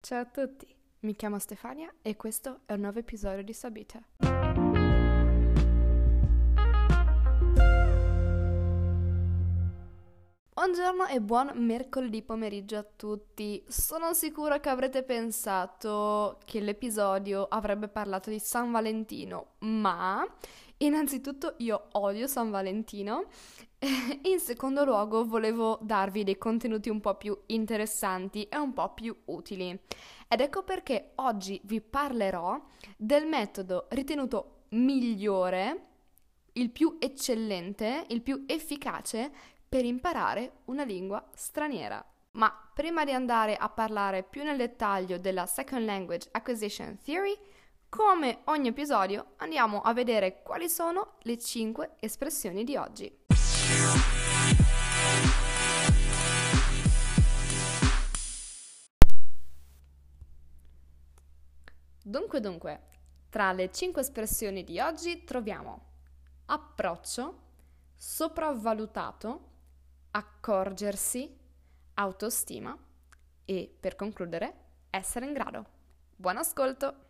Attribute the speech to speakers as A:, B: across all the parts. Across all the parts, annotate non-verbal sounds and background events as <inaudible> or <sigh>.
A: Ciao a tutti, mi chiamo Stefania e questo è un nuovo episodio di Sabita. Buongiorno e buon mercoledì pomeriggio a tutti. Sono sicura che avrete pensato che l'episodio avrebbe parlato di San Valentino, ma innanzitutto io odio San Valentino in secondo luogo volevo darvi dei contenuti un po' più interessanti e un po' più utili. Ed ecco perché oggi vi parlerò del metodo ritenuto migliore, il più eccellente, il più efficace per imparare una lingua straniera. Ma prima di andare a parlare più nel dettaglio della Second Language Acquisition Theory, come ogni episodio andiamo a vedere quali sono le 5 espressioni di oggi. Dunque, dunque, tra le 5 espressioni di oggi troviamo approccio, sopravvalutato, accorgersi, autostima e, per concludere, essere in grado. Buon ascolto!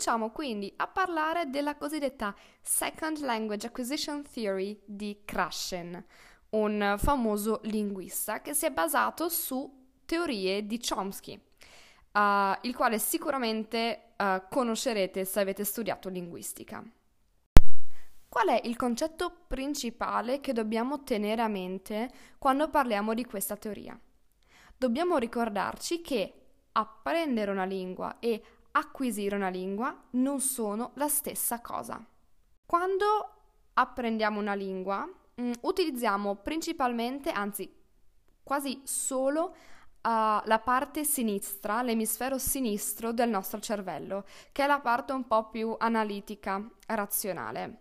A: Cominciamo quindi a parlare della cosiddetta Second Language Acquisition Theory di Krashen, un famoso linguista che si è basato su teorie di Chomsky, uh, il quale sicuramente uh, conoscerete se avete studiato linguistica. Qual è il concetto principale che dobbiamo tenere a mente quando parliamo di questa teoria? Dobbiamo ricordarci che apprendere una lingua e acquisire una lingua non sono la stessa cosa. Quando apprendiamo una lingua, mm, utilizziamo principalmente, anzi quasi solo, uh, la parte sinistra, l'emisfero sinistro del nostro cervello, che è la parte un po' più analitica, razionale.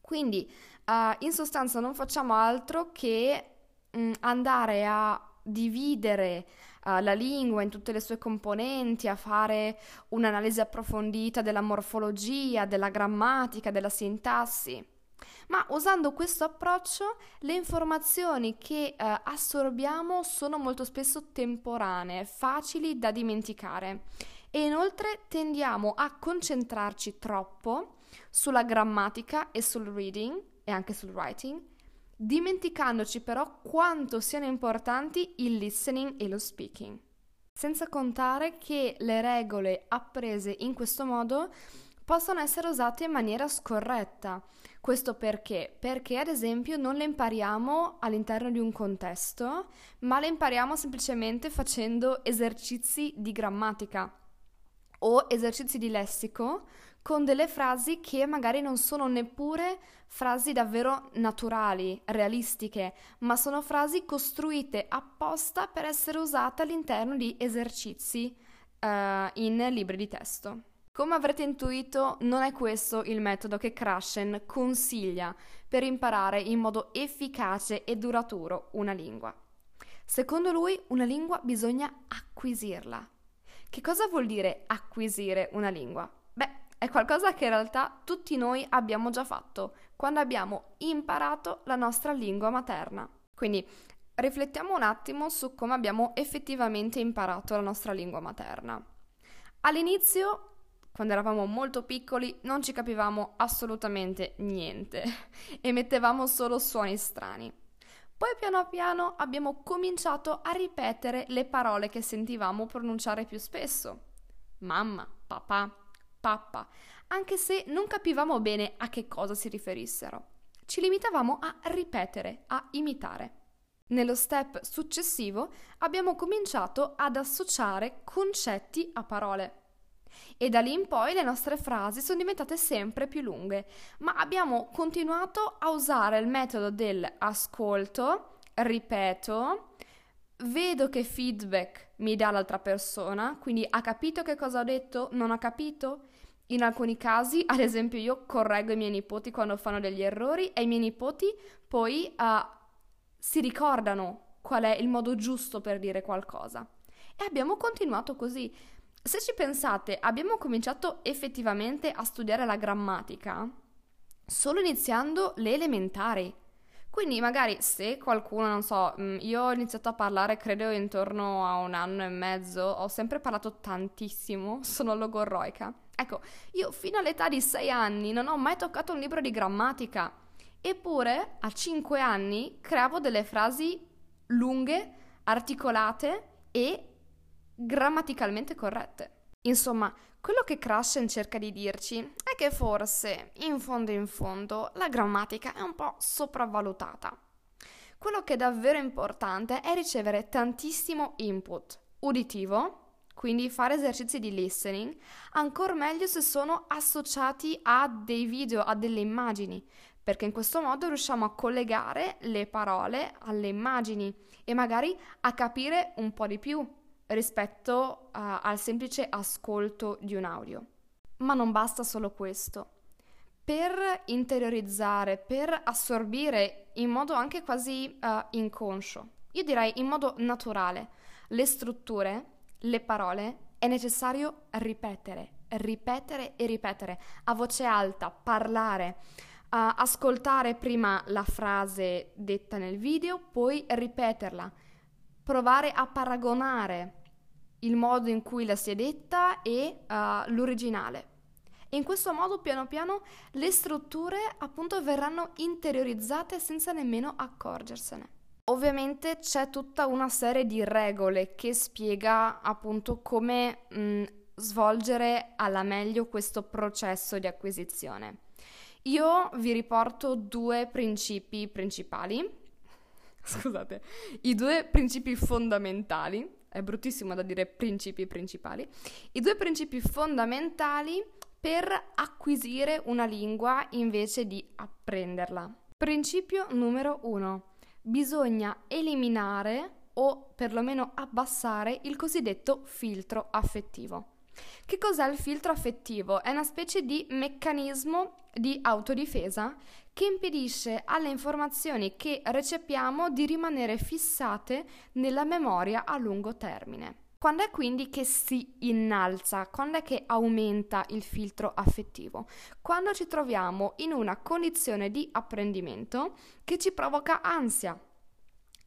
A: Quindi, uh, in sostanza, non facciamo altro che mh, mm, andare a dividere uh, la lingua in tutte le sue componenti, a fare un'analisi approfondita della morfologia, della grammatica, della sintassi. Ma usando questo approccio le informazioni che uh, assorbiamo sono molto spesso temporanee, facili da dimenticare e inoltre tendiamo a concentrarci troppo sulla grammatica e sul reading e anche sul writing dimenticandoci però quanto siano importanti il listening e lo speaking. Senza contare che le regole apprese in questo modo possono essere usate in maniera scorretta. Questo perché? Perché ad esempio non le impariamo all'interno di un contesto, ma le impariamo semplicemente facendo esercizi di grammatica o esercizi di lessico con delle frasi che magari non sono neppure frasi davvero naturali, realistiche, ma sono frasi costruite apposta per essere usate all'interno di esercizi uh, in libri di testo. Come avrete intuito, non è questo il metodo che Krashen consiglia per imparare in modo efficace e duraturo una lingua. Secondo lui, una lingua bisogna acquisirla. Che cosa vuol dire acquisire una lingua? È qualcosa che in realtà tutti noi abbiamo già fatto quando abbiamo imparato la nostra lingua materna. Quindi riflettiamo un attimo su come abbiamo effettivamente imparato la nostra lingua materna. All'inizio, quando eravamo molto piccoli, non ci capivamo assolutamente niente <laughs> e mettevamo solo suoni strani. Poi piano piano abbiamo cominciato a ripetere le parole che sentivamo pronunciare più spesso. Mamma, papà, pappa, anche se non capivamo bene a che cosa si riferissero. Ci limitavamo a ripetere, a imitare. Nello step successivo abbiamo cominciato ad associare concetti a parole. E da lì in poi le nostre frasi sono diventate sempre più lunghe, ma abbiamo continuato a usare il metodo del ascolto, ripeto, vedo che feedback mi dà l'altra persona, quindi ha capito che cosa ho detto, non ha capito. In alcuni casi, ad esempio, io correggo i miei nipoti quando fanno degli errori e i miei nipoti poi uh, si ricordano qual è il modo giusto per dire qualcosa. E abbiamo continuato così. Se ci pensate, abbiamo cominciato effettivamente a studiare la grammatica solo iniziando le elementari. Quindi magari se qualcuno, non so, mm, io ho iniziato a parlare credo intorno a un anno e mezzo, ho sempre parlato tantissimo, <laughs> sono logorroica. Ecco, io fino all'età di sei anni non ho mai toccato un libro di grammatica, eppure a cinque anni creavo delle frasi lunghe, articolate e grammaticalmente corrette. Insomma, quello che Krashen cerca di dirci è che forse, in fondo in fondo, la grammatica è un po' sopravvalutata. Quello che è davvero importante è ricevere tantissimo input uditivo, quindi fare esercizi di listening, ancora meglio se sono associati a dei video, a delle immagini, perché in questo modo riusciamo a collegare le parole alle immagini e magari a capire un po' di più rispetto uh, al semplice ascolto di un audio. Ma non basta solo questo. Per interiorizzare, per assorbire in modo anche quasi uh, inconscio, io direi in modo naturale, le strutture, le parole, è necessario ripetere, ripetere e ripetere a voce alta, parlare, uh, ascoltare prima la frase detta nel video, poi ripeterla, provare a paragonare il modo in cui la si è detta e uh, l'originale. E in questo modo piano piano le strutture appunto verranno interiorizzate senza nemmeno accorgersene. Ovviamente c'è tutta una serie di regole che spiega appunto come mh, svolgere alla meglio questo processo di acquisizione. Io vi riporto due principi principali. <laughs> Scusate, i due principi fondamentali è bruttissimo da dire principi principali, i due principi fondamentali per acquisire una lingua invece di apprenderla. Principio numero uno. Bisogna eliminare o perlomeno abbassare il cosiddetto filtro affettivo. Che cos'è il filtro affettivo? È una specie di meccanismo di autodifesa che impedisce alle informazioni che recepiamo di rimanere fissate nella memoria a lungo termine. Quando è quindi che si innalza? Quando è che aumenta il filtro affettivo? Quando ci troviamo in una condizione di apprendimento che ci provoca ansia,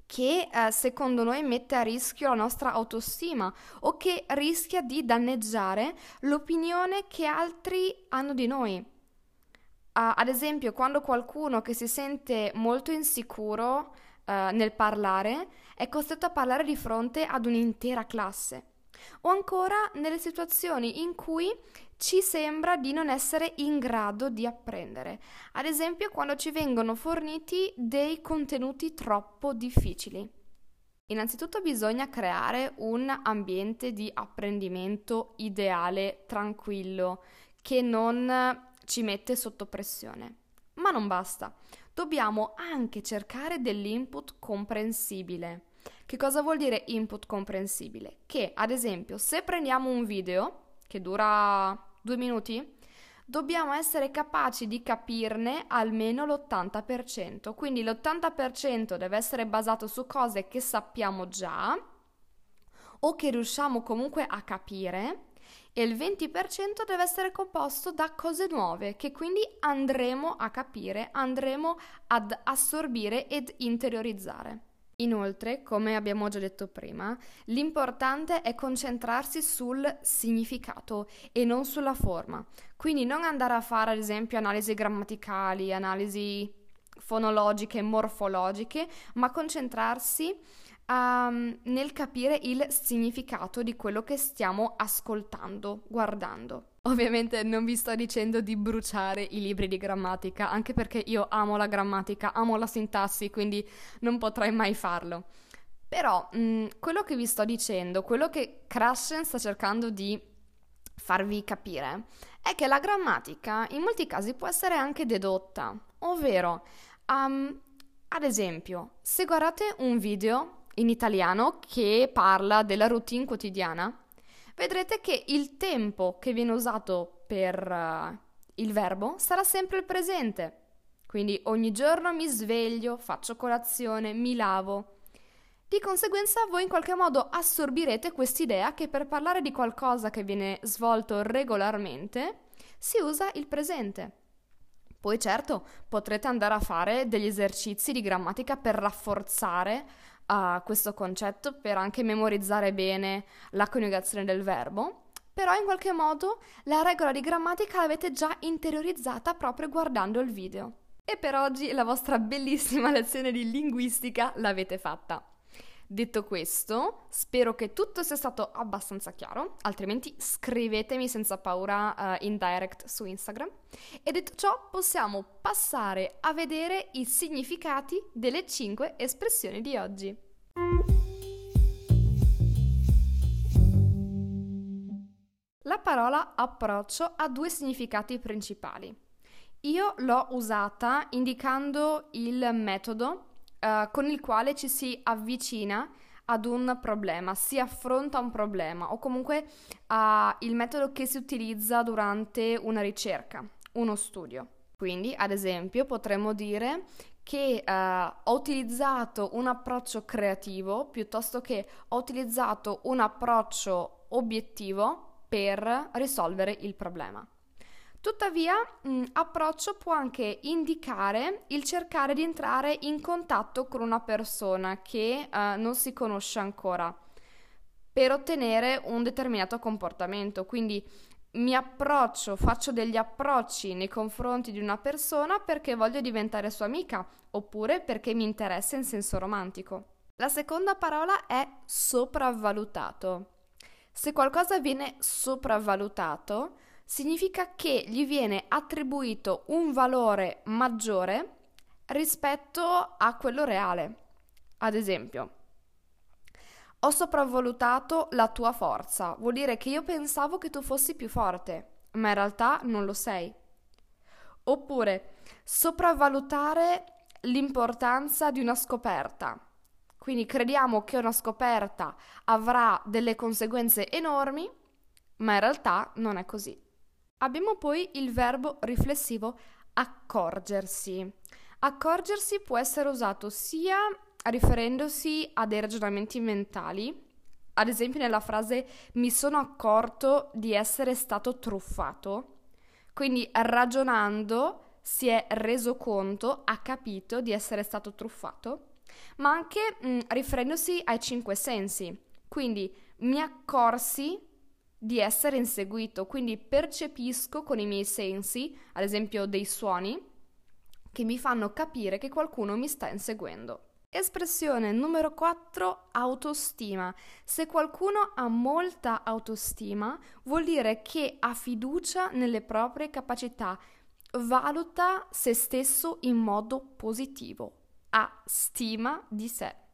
A: che eh, secondo noi mette a rischio la nostra autostima o che rischia di danneggiare l'opinione che altri hanno di noi. Uh, ad esempio, quando qualcuno che si sente molto insicuro uh, nel parlare è costretto a parlare di fronte ad un'intera classe. O ancora nelle situazioni in cui ci sembra di non essere in grado di apprendere. Ad esempio, quando ci vengono forniti dei contenuti troppo difficili. Innanzitutto bisogna creare un ambiente di apprendimento ideale, tranquillo, che non ci mette sotto pressione. Ma non basta, dobbiamo anche cercare dell'input comprensibile. Che cosa vuol dire input comprensibile? Che, ad esempio, se prendiamo un video che dura due minuti, dobbiamo essere capaci di capirne almeno l'80%. Quindi l'80% deve essere basato su cose che sappiamo già o che riusciamo comunque a capire e il 20% deve essere composto da cose nuove che quindi andremo a capire, andremo ad assorbire ed interiorizzare. Inoltre, come abbiamo già detto prima, l'importante è concentrarsi sul significato e non sulla forma. Quindi non andare a fare ad esempio analisi grammaticali, analisi fonologiche, morfologiche, ma concentrarsi um, nel capire il significato di quello che stiamo ascoltando, guardando. <laughs> Ovviamente non vi sto dicendo di bruciare i libri di grammatica, anche perché io amo la grammatica, amo la sintassi, quindi non potrei mai farlo. Però mh, quello che vi sto dicendo, quello che Krashen sta cercando di farvi capire, è che la grammatica in molti casi può essere anche dedotta, ovvero, um, ad esempio, se guardate un video in italiano che parla della routine quotidiana, vedrete che il tempo che viene usato per uh, il verbo sarà sempre il presente. Quindi ogni giorno mi sveglio, faccio colazione, mi lavo. Di conseguenza voi in qualche modo assorbirete quest'idea che per parlare di qualcosa che viene svolto regolarmente si usa il presente. Poi certo potrete andare a fare degli esercizi di grammatica per rafforzare uh, questo concetto, per anche memorizzare bene la coniugazione del verbo, però in qualche modo la regola di grammatica l'avete già interiorizzata proprio guardando il video. E per oggi la vostra bellissima <laughs> lezione di linguistica l'avete fatta. Detto questo, spero che tutto sia stato abbastanza chiaro, altrimenti scrivetemi senza paura uh, in direct su Instagram. E detto ciò, possiamo passare a vedere i significati delle 5 espressioni di oggi. La parola approccio ha due significati principali. Io l'ho usata indicando il metodo uh, con il quale ci si avvicina ad un problema, si affronta un problema o comunque uh, il metodo che si utilizza durante una ricerca, uno studio. Quindi, ad esempio, potremmo dire che uh, ho utilizzato un approccio creativo piuttosto che ho utilizzato un approccio obiettivo per risolvere il problema. Tuttavia, mh, mm, approccio può anche indicare il cercare di entrare in contatto con una persona che uh, non si conosce ancora per ottenere un determinato comportamento. Quindi mi approccio, faccio degli approcci nei confronti di una persona perché voglio diventare sua amica oppure perché mi interessa in senso romantico. La seconda parola è sopravvalutato. Se qualcosa viene sopravvalutato, significa che gli viene attribuito un valore maggiore rispetto a quello reale. Ad esempio, ho sopravvalutato la tua forza, vuol dire che io pensavo che tu fossi più forte, ma in realtà non lo sei. Oppure, sopravvalutare l'importanza di una scoperta. Quindi crediamo che una scoperta avrà delle conseguenze enormi, ma in realtà non è così. Abbiamo poi il verbo riflessivo accorgersi. Accorgersi può essere usato sia riferendosi a dei ragionamenti mentali, ad esempio nella frase mi sono accorto di essere stato truffato, quindi ragionando si è reso conto, ha capito di essere stato truffato, ma anche mh, riferendosi ai cinque sensi, quindi mi accorsi di essere inseguito, quindi percepisco con i miei sensi, ad esempio dei suoni, che mi fanno capire che qualcuno mi sta inseguendo. Espressione numero 4, autostima. Se qualcuno ha molta autostima, vuol dire che ha fiducia nelle proprie capacità, valuta se stesso in modo positivo, ha stima di sé.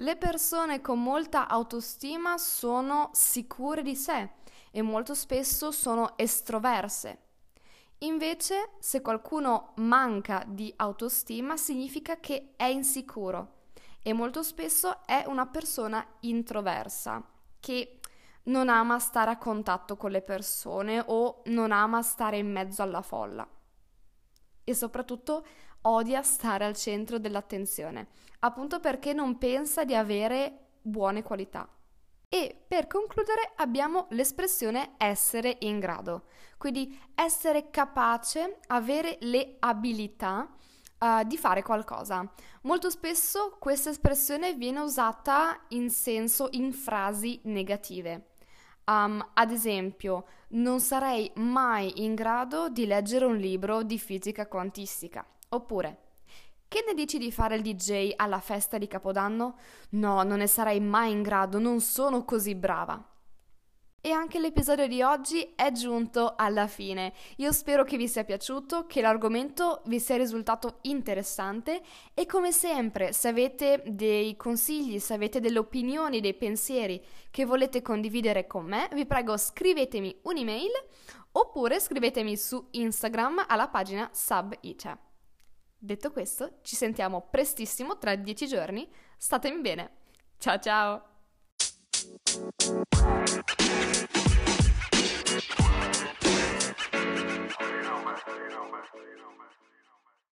A: Le persone con molta autostima sono sicure di sé e molto spesso sono estroverse. Invece, se qualcuno manca di autostima, significa che è insicuro e molto spesso è una persona introversa che non ama stare a contatto con le persone o non ama stare in mezzo alla folla. E soprattutto odia stare al centro dell'attenzione, appunto perché non pensa di avere buone qualità. E per concludere abbiamo l'espressione essere in grado, quindi essere capace, avere le abilità uh, di fare qualcosa. Molto spesso questa espressione viene usata in senso in frasi negative. Um, ad esempio, non sarei mai in grado di leggere un libro di fisica quantistica. Oppure, che ne dici di fare il DJ alla festa di Capodanno? No, non ne sarai mai in grado, non sono così brava. E anche l'episodio di oggi è giunto alla fine. Io spero che vi sia piaciuto, che l'argomento vi sia risultato interessante e come sempre, se avete dei consigli, se avete delle opinioni, dei pensieri che volete condividere con me, vi prego scrivetemi un'email oppure scrivetemi su Instagram alla pagina subice. Detto questo, ci sentiamo prestissimo tra dieci giorni. Statemi bene. Ciao ciao!